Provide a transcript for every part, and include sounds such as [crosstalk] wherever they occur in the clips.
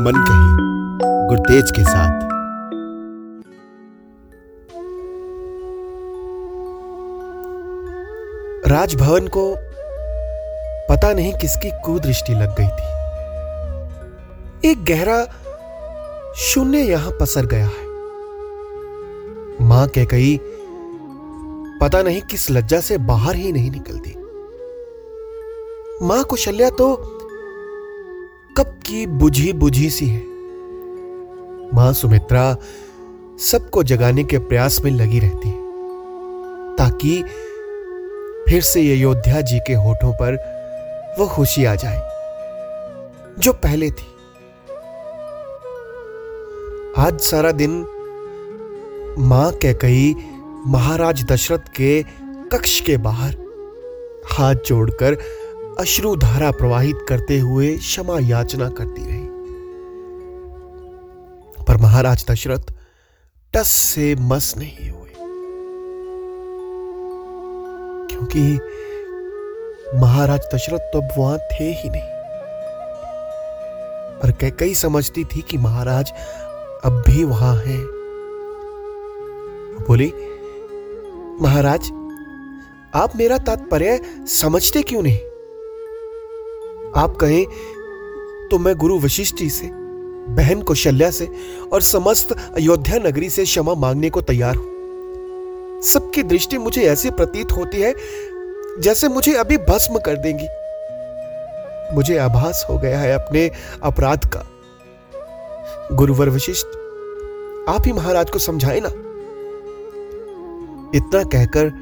मन कही गुरतेज के साथ। राजभवन को पता नहीं किसकी कुदृष्टि लग गई थी। एक गहरा शून्य यहाँ पसर गया है। माँ कह गई, पता नहीं किस लज्जा से बाहर ही नहीं निकलती। माँ कुशल्या तो कब की बुझी बुझी सी है। माँ सुमित्रा सबको जगाने के प्रयास में लगी रहती है, ताकि फिर से ये योद्धा जी के होठों पर वो खुशी आ जाए, जो पहले थी। आज सारा दिन माँ कई महाराज दशरथ के कक्ष के बाहर हाथ जोड़कर अश्रु धारा प्रवाहित करते हुए क्षमा याचना करती रही। पर महाराज दशरथ टस से मस नहीं हुए। क्योंकि महाराज दशरथ तो अब वहाँ थे ही नहीं। पर कई समझती थी कि महाराज अब भी वहाँ हैं। बोली, महाराज, आप मेरा तात्पर्य समझते क्यों नहीं? आप कहें तो मैं गुरु वशिष्ठ जी से, बहन कौशल्या से और समस्त अयोध्या नगरी से क्षमा मांगने को तैयार हूँ। सबकी दृष्टि मुझे ऐसी प्रतीत होती है जैसे मुझे अभी भस्म कर देंगी। मुझे आभास हो गया है अपने अपराध का। गुरुवर वशिष्ठ, आप ही महाराज को समझाए ना। इतना कहकर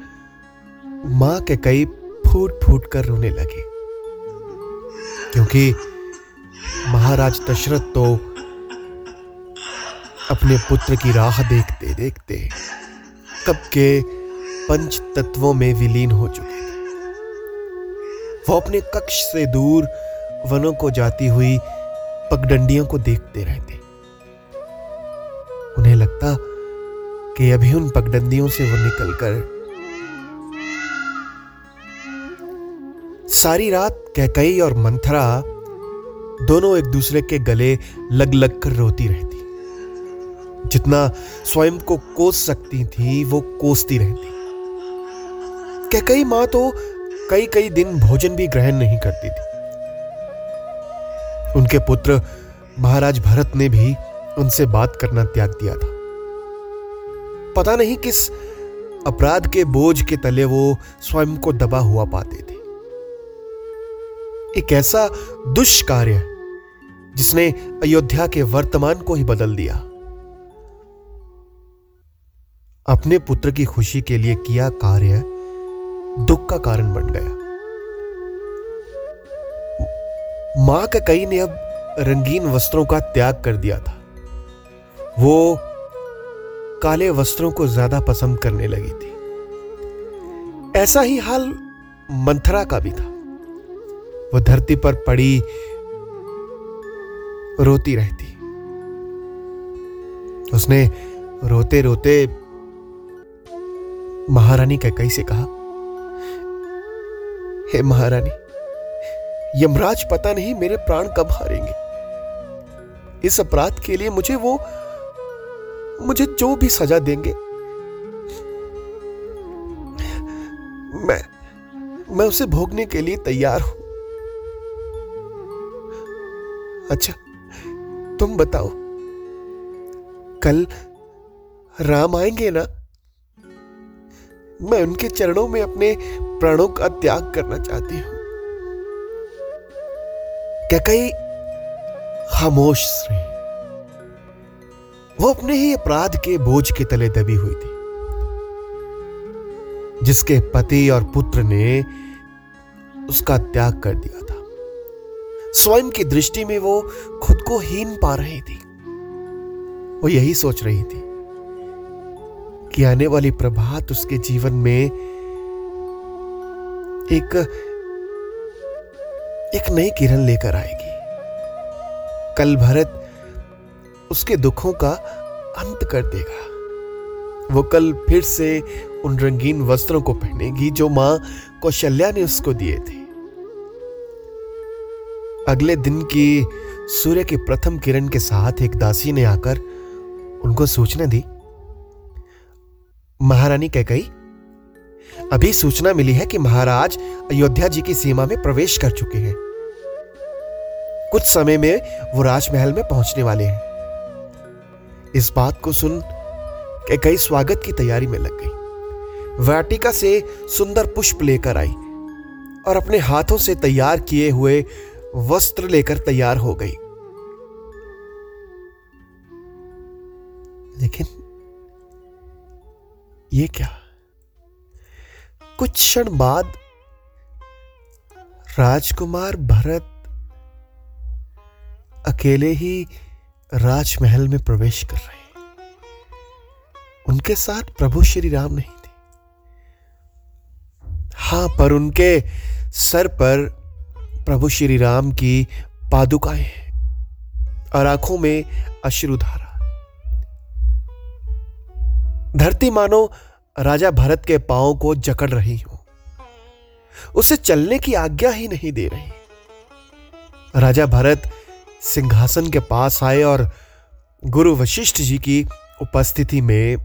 माँ के कई फूट फूट कर रोने लगे। क्योंकि महाराज दशरथ तो अपने पुत्र की राह देखते देखते कब के पंच तत्वों में विलीन हो चुके थे। वो अपने कक्ष से दूर वनों को जाती हुई पगडंडियों को देखते रहते। उन्हें लगता कि अभी उन पगडंडियों से वो निकलकर सारी रात कैकई और मंथरा दोनों एक दूसरे के गले लग लग कर रोती रहती। जितना स्वयं को कोस सकती थी, वो कोसती रहती। क्या कई माँ तो कई कई दिन भोजन भी ग्रहण नहीं करती थी। उनके पुत्र महाराज भरत ने भी उनसे बात करना त्याग दिया था। पता नहीं किस अपराध के बोझ के तले वो स्वयं को दबा हुआ पाते थे। एक ऐसा दुष्कार्य जिसने अयोध्या के वर्तमान को ही बदल दिया। अपने पुत्र की खुशी के लिए किया कार्य दुख का कारण बन गया। माँ का कई ने अब रंगीन वस्त्रों का त्याग कर दिया था। वो काले वस्त्रों को ज़्यादा पसंद करने लगी थी। ऐसा ही हाल मंथरा का भी था। वो धरती पर पड़ी, रोती रहती। उसने रोते रोते महारानी कैकई से कहा, हे महारानी, यमराज पता नहीं मेरे प्राण कब हारेंगे। इस अपराध के लिए मुझे वो, मुझे जो भी सजा देंगे, मैं मैं उसे भोगने के लिए तैयार हूँ। अच्छा तुम बताओ। कल राम आएँगे ना? मैं उनके चरणों में अपने प्राणों का त्याग करना चाहती हूँ। क्या कई खामोश रही वो अपने ही अपराध के बोझ के तले दबी हुई थी, जिसके पति और पुत्र ने उसका त्याग कर दिया था। स्वयं की दृष्टि में वो खुद को हीन पा रही थी। वो यही सोच रही थी कि आने वाली प्रभात उसके जीवन में एक एक नई किरण लेकर आएगी। कल भरत उसके दुखों का अंत कर देगा। वो कल फिर से उन रंगीन वस्त्रों को पहनेगी जो माँ कौशल्या ने उसको दिए थे। अगले दिन की सूर्य की प्रथम किरण के साथ एक दासी ने आकर उनको सूचना दी। महारानी कह गई, अभी सूचना मिली है कि महाराज अयोध्या जी की सीमा में प्रवेश कर चुके हैं। कुछ समय में वो राजमहल में पहुँचने वाले हैं। इस बात को सुन कई स्वागत की तैयारी में लग गई। वाटिका से सुंदर पुष्प लेकर आई और अपने हाथों से तैयार किए हुए वस्त्र लेकर तैयार हो गई। लेकिन ये क्या? कुछ क्षण बाद राजकुमार भरत अकेले ही राजमहल में प्रवेश कर रहे उनके साथ प्रभु श्री राम नहीं थे। हाँ, पर उनके सर पर प्रभु श्री राम की पादुकाएँ और आँखों में अश्रुधारा धरती मानो राजा भरत के पाँव को जकड़ रही हो। उसे चलने की आज्ञा ही नहीं दे रही। राजा भरत सिंहासन के पास आए और गुरु वशिष्ठ जी की उपस्थिति में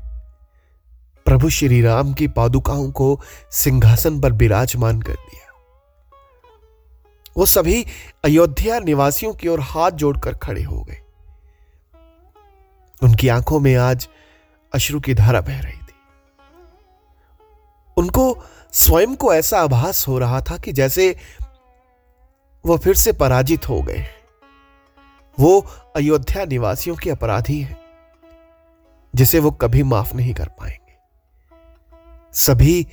प्रभु श्री राम की पादुकाओं को सिंहासन पर विराजमान कर दिया। वो सभी अयोध्या निवासियों की ओर हाथ जोड़कर खड़े हो गए। उनकी आँखों में आज अश्रु की धारा बह रही थी। उनको स्वयं को ऐसा आभास हो रहा था कि जैसे वो फिर से पराजित हो गए वो अयोध्या निवासियों के अपराधी हैं, जिसे वो कभी माफ़ नहीं कर पाएँगे। सभी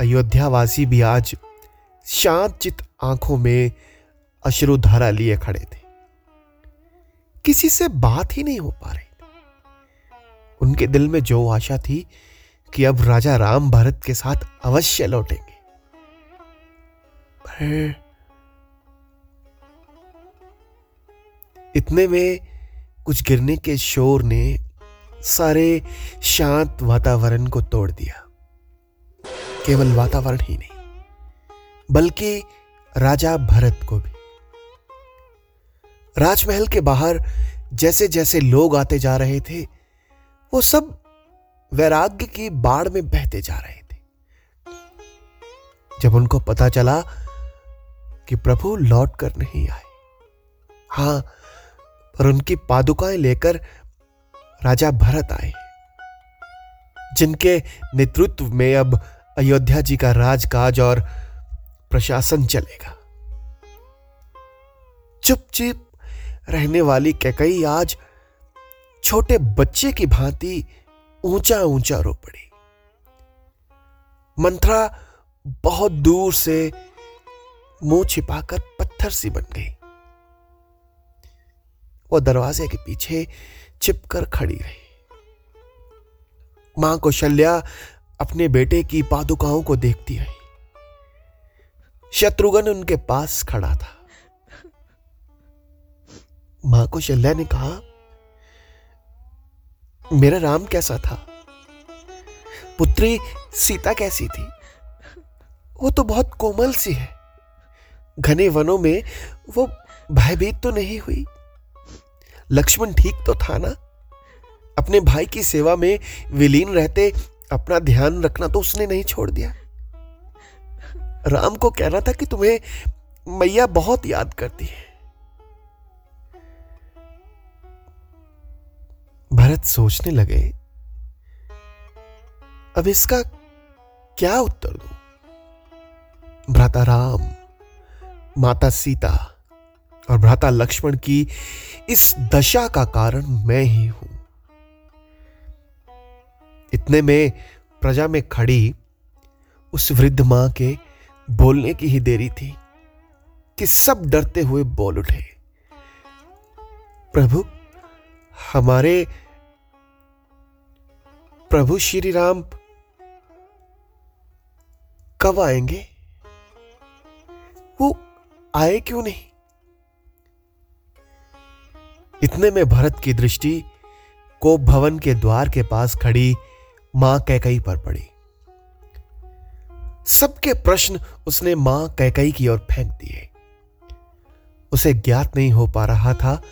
अयोध्यावासी भी आज शांत, चित आँखों में अश्रुधारा लिए खड़े थे। किसी से बात ही नहीं हो पा रही थी। उनके दिल में जो आशा थी कि अब राजा राम भारत के साथ अवश्य लौटेंगे। इतने में कुछ गिरने के शोर ने सारे शांत वातावरण को तोड़ दिया। केवल वातावरण ही नहीं, बल्कि राजा भरत को भी। राजमहल के बाहर जैसे जैसे लोग आते जा रहे थे, वो सब वैराग्य की बाढ़ में बहते जा रहे थे। जब उनको पता चला कि प्रभु लौट कर नहीं आए। हाँ, पर उनकी पादुकाएँ लेकर राजा भरत आए। जिनके नेतृत्व में अब अयोध्या जी का राजकाज और प्रशासन चलेगा। चुपचिप रहने वाली कैकई आज छोटे बच्चे की भांति ऊँचा ऊँचा रो पड़ी। मंत्रा बहुत दूर से मुँह छिपाकर पत्थर सी बन गई। वो दरवाजे के पीछे छिपकर खड़ी रही। माँ कौशल्या अपने बेटे की पादुकाओं को देखती रही। शत्रुघ्न उनके पास खड़ा था। माँ कौशल्या ने कहा, मेरा राम कैसा था? पुत्री सीता कैसी थी? वो तो बहुत कोमल सी है। घने वनों में वो भयभीत तो नहीं हुई। लक्ष्मण ठीक तो था ना? अपने भाई की सेवा में विलीन रहते अपना ध्यान रखना तो उसने नहीं छोड़ दिया। राम को कहना था कि तुम्हें मैया बहुत याद करती है। भरत सोचने लगे, अब इसका क्या उत्तर दू? भ्राता राम, माता सीता और भ्राता लक्ष्मण की इस दशा का कारण मैं ही हूँ। इतने में प्रजा में खड़ी उस वृद्ध माँ के बोलने की ही देरी थी कि सब डरते हुए बोल उठे। प्रभु, हमारे प्रभु श्री राम कब आएँगे? वो आए क्यों नहीं? इतने में भरत की दृष्टि को भवन के द्वार के पास खड़ी माँ कैकई पर पड़ी। सबके प्रश्न उसने माँ कैकई की ओर फेंक दिए। उसे ज्ञात नहीं हो पा रहा था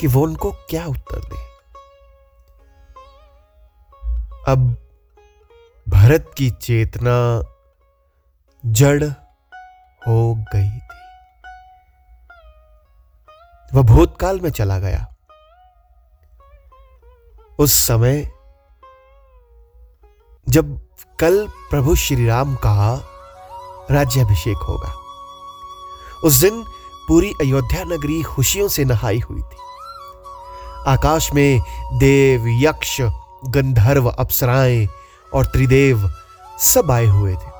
कि वो उनको क्या उत्तर दे। अब भरत की चेतना जड़ हो गई थी। वह भूतकाल में चला गया। उस समय जब कल प्रभु श्री राम का राज्याभिषेक होगा। उस दिन पूरी अयोध्या नगरी खुशियों से नहाई हुई थी। आकाश में देव, यक्ष, गंधर्व, अप्सराएँ और त्रिदेव सब आए हुए थे।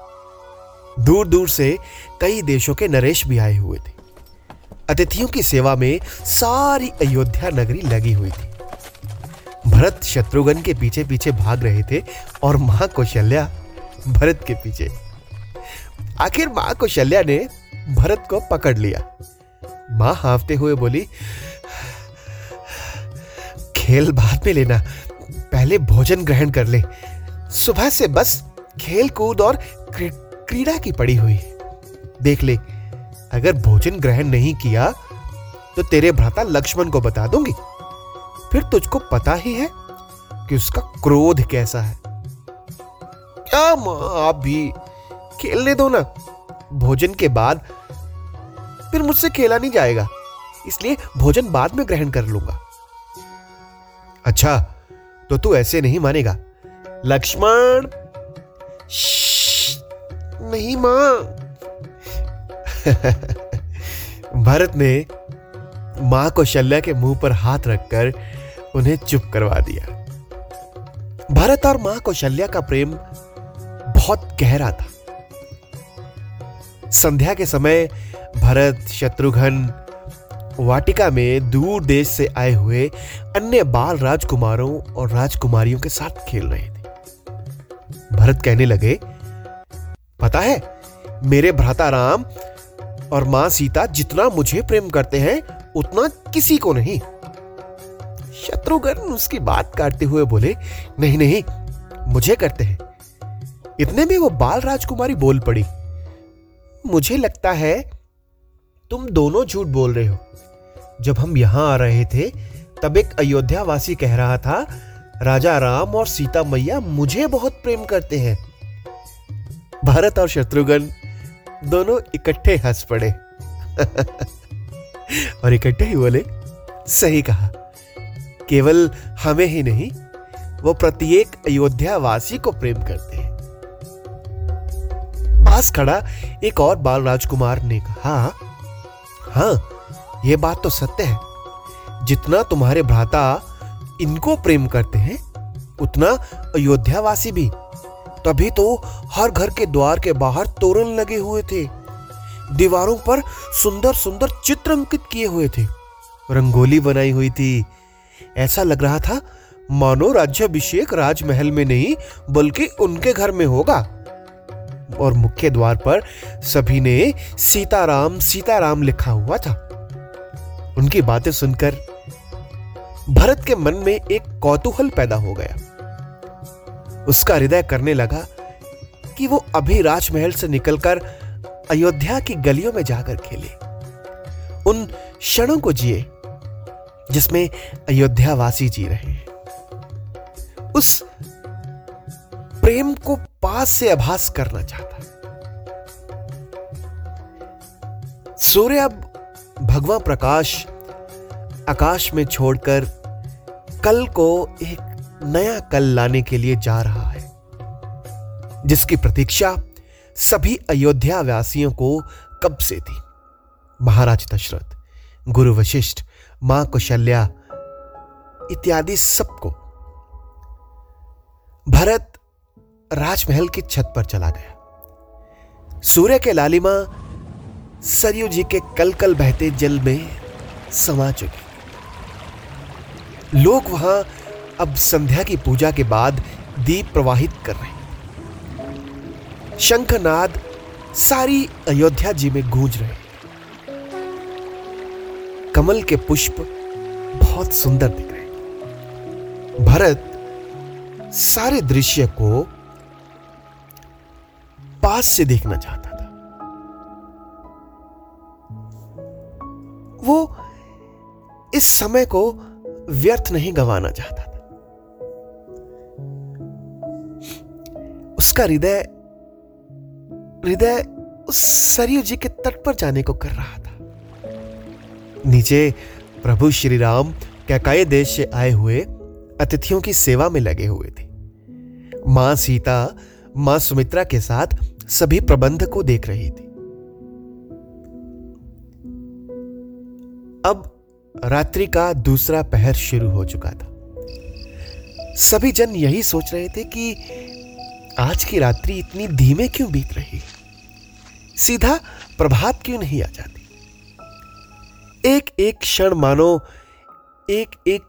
दूर दूर से कई देशों के नरेश भी आए हुए थे। अतिथियों की सेवा में सारी अयोध्या नगरी लगी हुई थी। भरत शत्रुघ्न के पीछे पीछे भाग रहे थे और माँ कौशल्या भरत के पीछे। आखिर माँ कौशल्या ने भरत को पकड़ लिया। माँ हाफते हुए बोली, खेल बाद में लेना। पहले भोजन ग्रहण कर ले। सुबह से बस खेल कूद और क्रीड़ा की पड़ी हुई। देख ले, अगर भोजन ग्रहण नहीं किया तो तेरे भ्राता लक्ष्मण को बता दूँगी। फिर तुझको पता ही है कि उसका क्रोध कैसा है। क्या माँ, आप भी खेलने दो ना। भोजन के बाद फिर मुझसे खेला नहीं जाएगा, इसलिए भोजन बाद में ग्रहण कर लूँगा। अच्छा तो तू ऐसे नहीं मानेगा। लक्ष्मण! नहीं माँ। [laughs] भरत ने माँ को शल्या के मुँह पर हाथ रखकर उन्हें चुप करवा दिया। भरत और माँ कौशल्या का प्रेम बहुत गहरा था। संध्या के समय भरत, शत्रुघ्न, वाटिका में दूर देश से आए हुए अन्य बाल राजकुमारों और राजकुमारियों के साथ खेल रहे थे। भरत कहने लगे, पता है, मेरे भ्राता राम और माँ सीता जितना मुझे प्रेम करते हैं, उतना किसी को नहीं। शत्रुघ्न उसकी बात काटते हुए बोले, नहीं नहीं, मुझे करते हैं। इतने में वो बाल राजकुमारी बोल पड़ी, मुझे लगता है तुम दोनों झूठ बोल रहे हो। जब हम यहाँ आ रहे थे, तब एक अयोध्या वासी कह रहा था, राजा राम और सीता मैया मुझे बहुत प्रेम करते हैं। भारत और शत्रुघ्न दोनों इकट्ठे हंस पड़े। [laughs] और इकट्ठे ही बोले, सही कहा। केवल हमें ही नहीं, वो प्रत्येक अयोध्या वासी को प्रेम करते हैं। पास खड़ा एक और बाल राजकुमार ने कहा हाँ ये बात तो सत्य है। जितना तुम्हारे भ्राता इनको प्रेम करते हैं, उतना अयोध्यावासी भी। तभी तो हर घर के द्वार के बाहर तोरण लगे हुए थे। दीवारों पर सुंदर सुंदर चित्र अंकित किए हुए थे। रंगोली बनाई हुई थी ऐसा लग रहा था, मानो राज्याभिषेक राजमहल में नहीं, बल्कि उनके घर में होगा। और मुख्य द्वार पर सभी ने सीताराम सीताराम लिखा हुआ था। उनकी बातें सुनकर भरत के मन में एक कौतूहल पैदा हो गया। उसका हृदय करने लगा कि वो अभी राजमहल से निकलकर अयोध्या की गलियों में जाकर खेले। उन क्षणों को जिए जिसमें अयोध्या वासी जी रहे हैं। उस प्रेम को पास से आभास करना चाहता है। सूर्य अब भगवा प्रकाश आकाश में छोड़कर कल को एक नया कल लाने के लिए जा रहा है, जिसकी प्रतीक्षा सभी अयोध्या व्यासियों को कब से थी? महाराज दशरथ, गुरु वशिष्ठ माँ कौशल्या इत्यादि सबको भरत राजमहल की छत पर चला गया। सूर्य के लालिमा सरयू जी के कल कल बहते जल में समा चुके। लोग वहाँ अब संध्या की पूजा के बाद दीप प्रवाहित कर रहे शंखनाद सारी अयोध्या जी में गूंज रहे कमल के पुष्प बहुत सुंदर दिख रहे भरत सारे दृश्य को पास से देखना चाहता था। वो इस समय को व्यर्थ नहीं गंवाना चाहता था। उसका हृदय हृदय उस सरयू जी के तट पर जाने को कर रहा था। नीचे प्रभु श्री राम कैकाए देश से आए हुए अतिथियों की सेवा में लगे हुए थे। माँ सीता, माँ सुमित्रा के साथ सभी प्रबंध को देख रही थी। अब रात्रि का दूसरा पहर शुरू हो चुका था। सभी जन यही सोच रहे थे कि आज की रात्रि इतनी धीमे क्यों बीत रही? सीधा प्रभात क्यों नहीं आ जाती? एक एक क्षण मानो एक एक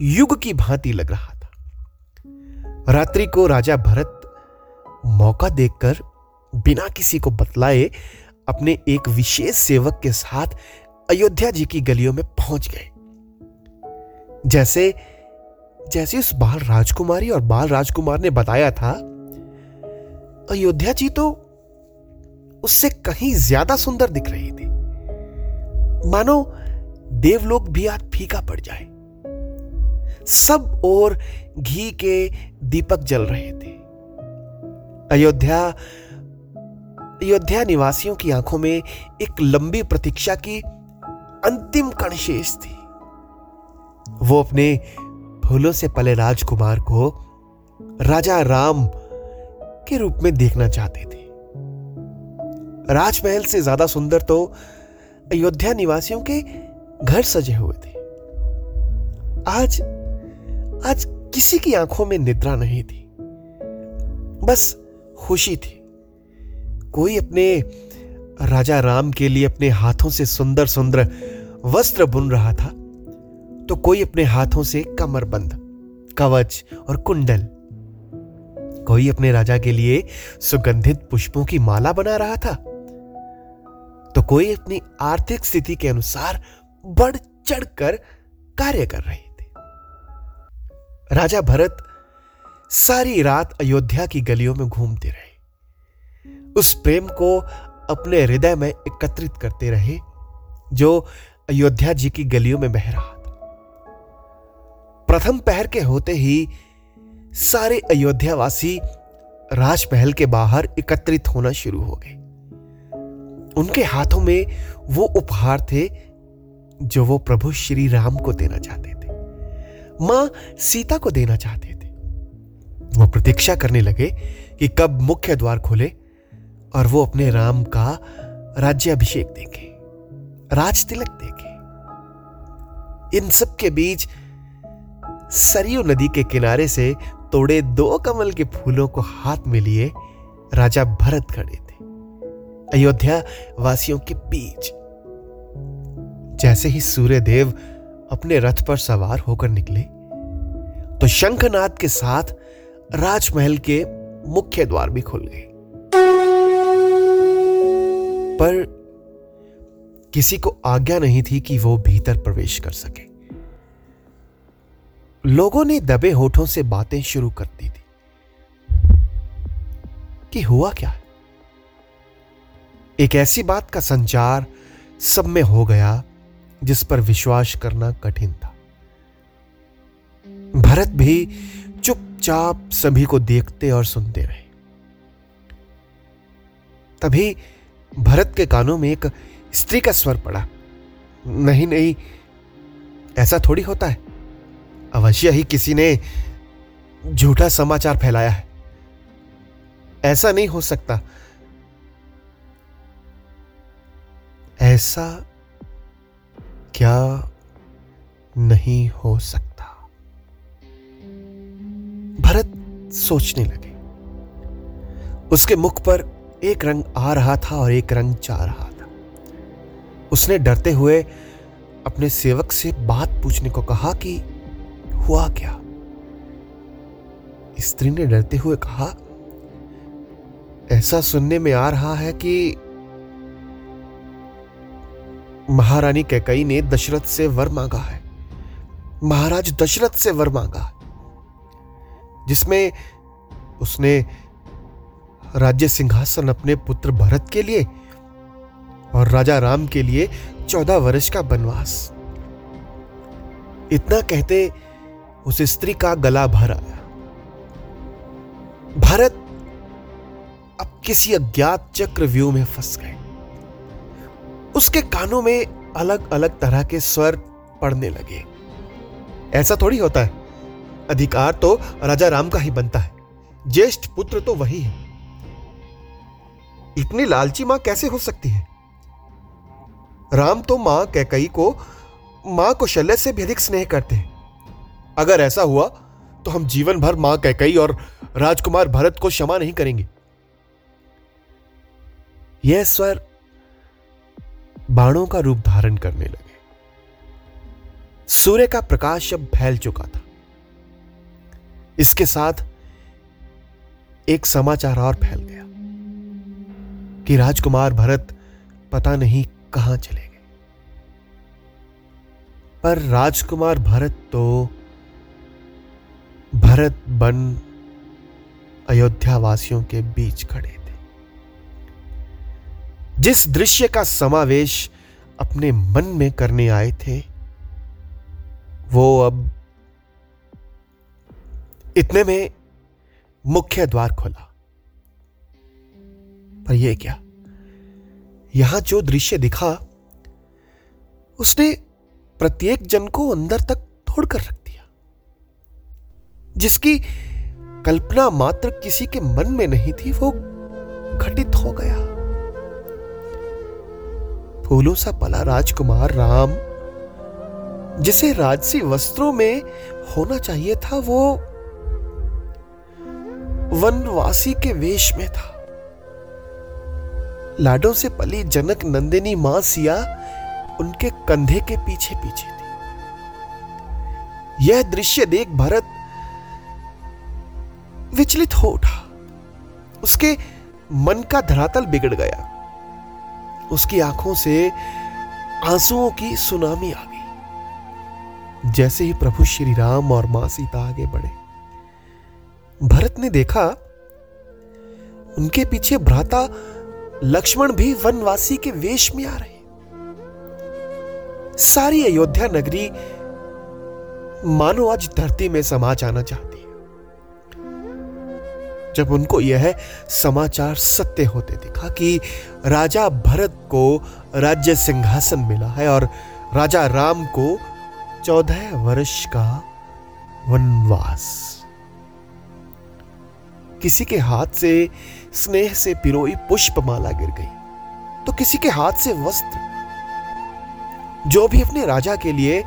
युग की भांति लग रहा था। रात्रि को राजा भरत मौका देखकर बिना किसी को बतलाए अपने एक विशेष सेवक के साथ अयोध्या जी की गलियों में पहुँच गए। जैसे जैसे उस बाल राजकुमारी और बाल राजकुमार ने बताया था, अयोध्या जी तो उससे कहीं ज़्यादा सुंदर दिख रही थी। मानो देवलोक भी आज फीका पड़ जाए। सब और घी के दीपक जल रहे थे। अयोध्या अयोध्या निवासियों की आँखों में एक लंबी प्रतीक्षा की अंतिम कण शेष थी। वो अपने फूलों से पले राजकुमार को राजा राम के रूप में देखना चाहते थे। राजमहल से ज़्यादा सुंदर तो अयोध्या निवासियों के घर सजे हुए थे। आज आज किसी की आँखों में निद्रा नहीं थी। बस खुशी थी। कोई अपने राजा राम के लिए अपने हाथों से सुंदर सुंदर वस्त्र बुन रहा था तो कोई अपने हाथों से कमरबंद, कवच और कुंडल, कोई अपने राजा के लिए सुगंधित पुष्पों की माला बना रहा था। तो कोई अपनी आर्थिक स्थिति के अनुसार बढ़ चढ़कर कार्य कर रहे थे। राजा भरत सारी रात अयोध्या की गलियों में घूमते रहे। उस प्रेम को अपने हृदय में एकत्रित करते रहे, जो अयोध्या जी की गलियों में बह रहा था। प्रथम पहर के होते ही सारे अयोध्यावासी राजमहल के बाहर एकत्रित होना शुरू हो गए। उनके हाथों में वो उपहार थे जो वो प्रभु श्री राम को देना चाहते थे। माँ सीता को देना चाहते थे। वो प्रतीक्षा करने लगे कि कब मुख्य द्वार खोले और वो अपने राम का राज्य अभिषेक देखे राज तिलक देखे। इन सब के बीच सरयू नदी के किनारे से तोड़े दो कमल के फूलों को हाथ में लिए राजा भरत खड़े अयोध्या वासियों के बीच। जैसे ही सूर्य देव अपने रथ पर सवार होकर निकले तो शंखनाद के साथ राजमहल के मुख्य द्वार भी खुल गए। पर किसी को आज्ञा नहीं थी कि वो भीतर प्रवेश कर सके। लोगों ने दबे होठों से बातें शुरू कर दी थी कि हुआ क्या? एक ऐसी बात का संचार सब में हो गया जिस पर विश्वास करना कठिन था। भरत भी चुपचाप सभी को देखते और सुनते रहे। तभी भरत के कानों में एक स्त्री का स्वर पड़ा। नहीं नहीं, ऐसा थोड़ी होता है। अवश्य ही किसी ने झूठा समाचार फैलाया है। ऐसा नहीं हो सकता। ऐसा क्या नहीं हो सकता? भरत सोचने लगे। उसके मुख पर एक रंग आ रहा था और एक रंग जा रहा था। उसने डरते हुए अपने सेवक से बात पूछने को कहा कि हुआ क्या? स्त्री ने डरते हुए कहा, ऐसा सुनने में आ रहा है कि महारानी कैकई ने दशरथ से वर मांगा है। महाराज दशरथ से वर मांगा जिसमें उसने राज्य सिंहासन अपने पुत्र भरत के लिए और राजा राम के लिए चौदह वर्ष का बनवास इतना कहते उस स्त्री का गला भर आया। भारत अब किसी अज्ञात चक्रव्यूह में फंस गए। उसके कानों में अलग अलग तरह के स्वर पड़ने लगे। ऐसा थोड़ी होता है। अधिकार तो राजा राम का ही बनता है। ज्येष्ठ पुत्र तो वही है। इतनी लालची माँ कैसे हो सकती है? राम तो माँ कैकई को, माँ को शल्य से भी अधिक स्नेह करते हैं। अगर ऐसा हुआ तो हम जीवन भर माँ कैकई और राजकुमार भरत को क्षमा नहीं करेंगे। यह स्वर बाणों का रूप धारण करने लगे। सूर्य का प्रकाश अब फैल चुका था, इसके साथ एक समाचार और फैल गया कि राजकुमार भरत पता नहीं कहाँ चले गए। पर राजकुमार भरत तो भरत बन अयोध्या वासियों के बीच खड़े जिस दृश्य का समावेश अपने मन में करने आए थे, वो अब इतने में मुख्य द्वार खोला। पर यह क्या? यहाँ जो दृश्य दिखा, उसने प्रत्येक जन को अंदर तक तोड़कर रख दिया, जिसकी कल्पना मात्र किसी के मन में नहीं थी, वो घटित हो गया। फूलों सा पला राजकुमार राम। जिसे राजसी वस्त्रों में होना चाहिए था वो वनवासी के वेश में था। लाडों से पली जनक नंदिनी माँ सिया उनके कंधे के पीछे पीछे थी। यह दृश्य देख भरत विचलित हो उठा। उसके मन का धरातल बिगड़ गया। उसकी आँखों से आंसुओं की सुनामी आ गई। जैसे ही प्रभु श्री राम और माँ सीता आगे बढ़े, भरत ने देखा, उनके पीछे भ्राता लक्ष्मण भी वनवासी के वेश में आ रहे। सारी अयोध्या नगरी मानो आज धरती में समा जाना चाहती जब उनको यह समाचार सत्य होते दिखा कि राजा भरत को राज्य सिंहासन मिला है और राजा राम को चौदह वर्ष का वनवास। किसी के हाथ से स्नेह से पिरोई पुष्पमाला गिर गई तो किसी के हाथ से वस्त्र। जो भी अपने राजा के लिए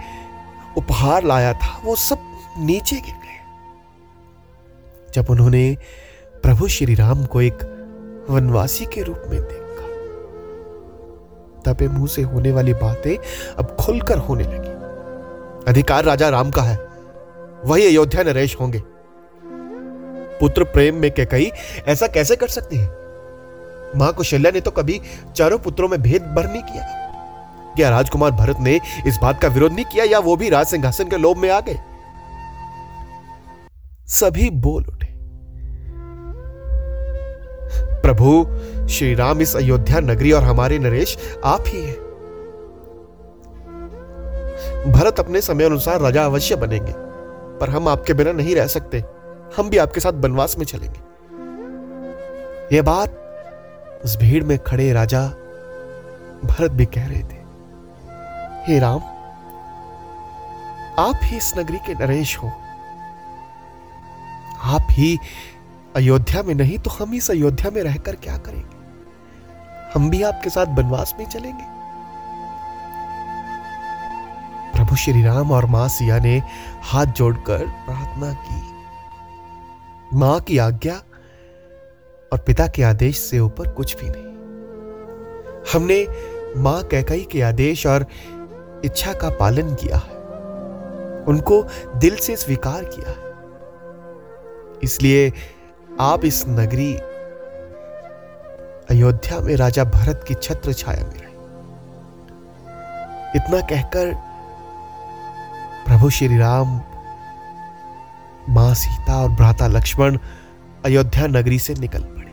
उपहार लाया था, वो सब नीचे गिर गए। जब उन्होंने प्रभु श्री राम को एक वनवासी के रूप में देखा। तबे मुँह से होने वाली बातें अब खुलकर होने लगी। अधिकार राजा राम का है, वही अयोध्या नरेश होंगे। पुत्र प्रेम में क्या कही ऐसा कैसे कर सकती है? माँ कुशल्या ने तो कभी चारों पुत्रों में भेद भर नहीं किया। क्या राजकुमार भरत ने इस बात का विरोध नहीं किया या वो भी राज सिंहासन के लोभ में आ गए? सभी बोल उठे। प्रभु श्री राम इस अयोध्या नगरी और हमारे नरेश आप ही हैं। भरत अपने समय अनुसार राजा अवश्य बनेंगे, पर हम आपके बिना नहीं रह सकते। हम भी आपके साथ बनवास में चलेंगे। यह बात उस भीड़ में खड़े राजा भरत भी कह रहे थे। हे राम, आप ही इस नगरी के नरेश हो। आप ही अयोध्या में नहीं तो हम इस अयोध्या में रहकर क्या करेंगे? हम भी आपके साथ बनवास में चलेंगे। प्रभु श्री राम और माँ सिया ने हाथ जोड़कर प्रार्थना की। माँ की आज्ञा और पिता के आदेश से ऊपर कुछ भी नहीं। हमने माँ कैकई के आदेश और इच्छा का पालन किया है। उनको दिल से स्वीकार किया है। इसलिए आप इस नगरी, अयोध्या में राजा भरत की छत्र छाया में रहे। इतना कहकर प्रभु श्री राम माँ सीता और भ्राता लक्ष्मण अयोध्या नगरी से निकल पड़े।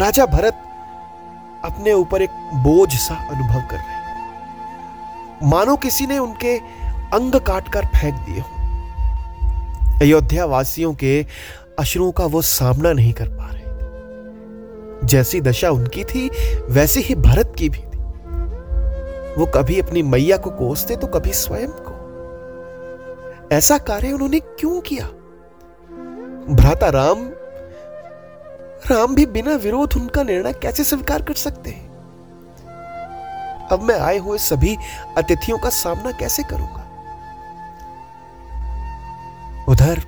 राजा भरत अपने ऊपर एक बोझ सा अनुभव कर रहे मानो किसी ने उनके अंग काटकर फेंक दिए हो। अयोध्या वासियों के अश्रुओं का वो सामना नहीं कर पा रहे थे। जैसी दशा उनकी थी, वैसी ही भरत की भी थी। वो कभी अपनी मैया को कोसते तो कभी स्वयं को। ऐसा कार्य उन्होंने क्यों किया? भ्राता राम राम भी बिना विरोध उनका निर्णय कैसे स्वीकार कर सकते हैं? अब मैं आए हुए सभी अतिथियों का सामना कैसे करूँगा? उधर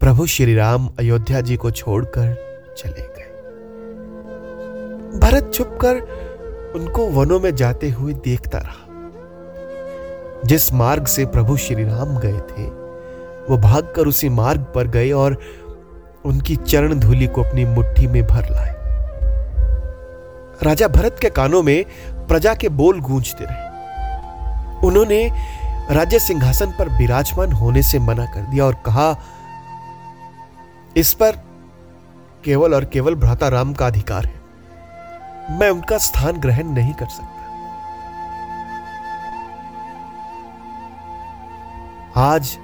प्रभु श्री राम अयोध्या जी को छोड़कर चले गए। भरत छुपकर उनको वनों में जाते हुए देखता रहा। जिस मार्ग से प्रभु श्री राम गए थे, वो भागकर उसी मार्ग पर गए और उनकी चरण धूलि को अपनी मुट्ठी में भर लाए। राजा भरत के कानों में प्रजा के बोल गूंजते रहे। उन्होंने राज्य सिंहासन पर विराजमान होने से मना कर दिया और कहा, इस पर केवल और केवल भ्राता राम का अधिकार है। मैं उनका स्थान ग्रहण नहीं कर सकता। आज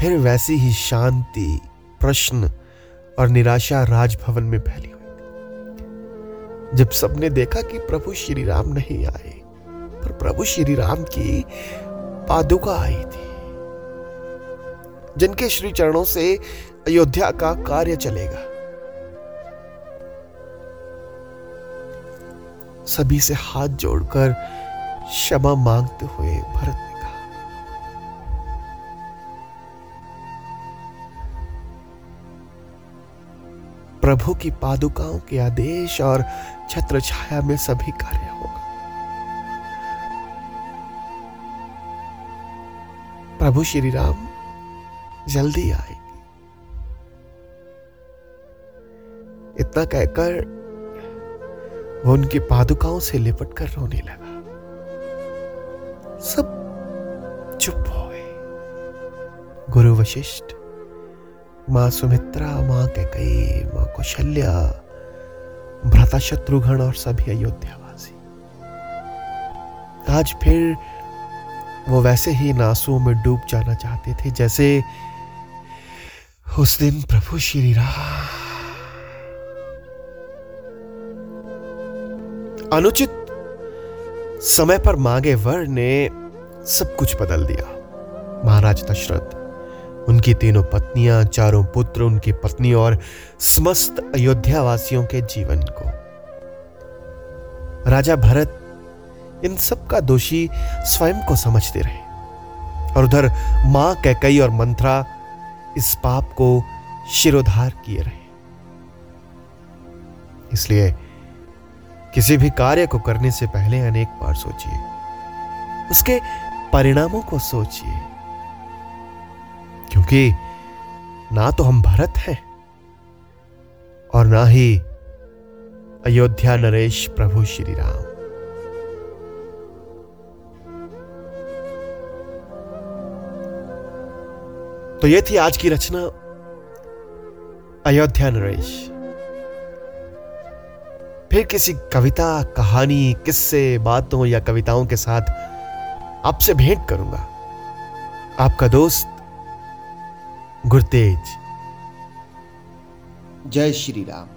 फिर वैसी ही शांति, प्रश्न और निराशा राजभवन में फैली हुई जब सबने देखा कि प्रभु श्री राम नहीं आए, पर प्रभु श्री राम की पादुका आई थी, जिनके श्री चरणों से अयोध्या का कार्य चलेगा। सभी से हाथ जोड़कर क्षमा मांगते हुए भरत ने कहा, प्रभु की पादुकाओं के आदेश और छत्र छाया में सभी कार्य होगा। प्रभु श्री राम जल्दी आएगी इतना कहकर वो उनकी पादुकाओं से लिपट कर रोने लगा। सब चुप हो गए गुरु वशिष्ठ, माँ सुमित्रा, माँ कई माँ कौशल्या, भ्राता शत्रुघ्न और सभी अयोध्यावासी। आज फिर वो वैसे ही नासुओं में डूब जाना चाहते थे, जैसे उस दिन प्रभु श्री राम। अनुचित समय पर मांगे वर ने सब कुछ बदल दिया। महाराज दशरथ, उनकी तीनों पत्नियाँ, चारों पुत्र, उनकी पत्नी और समस्त अयोध्या वासियों के जीवन को। राजा भरत इन सब का दोषी स्वयं को समझते रहे। और उधर माँ कैकई और मंत्रा इस पाप को शिरोधार किए रहे। इसलिए किसी भी कार्य को करने से पहले अनेक बार सोचिए। उसके परिणामों को सोचिए। क्योंकि ना तो हम भरत हैं और ना ही अयोध्या नरेश प्रभु श्री राम। तो यह थी आज की रचना, अयोध्या नरेश। फिर किसी कविता, कहानी, किस्से, बातों या कविताओं के साथ आपसे भेंट करूँगा। आपका दोस्त, गुरतेज। जय श्री राम।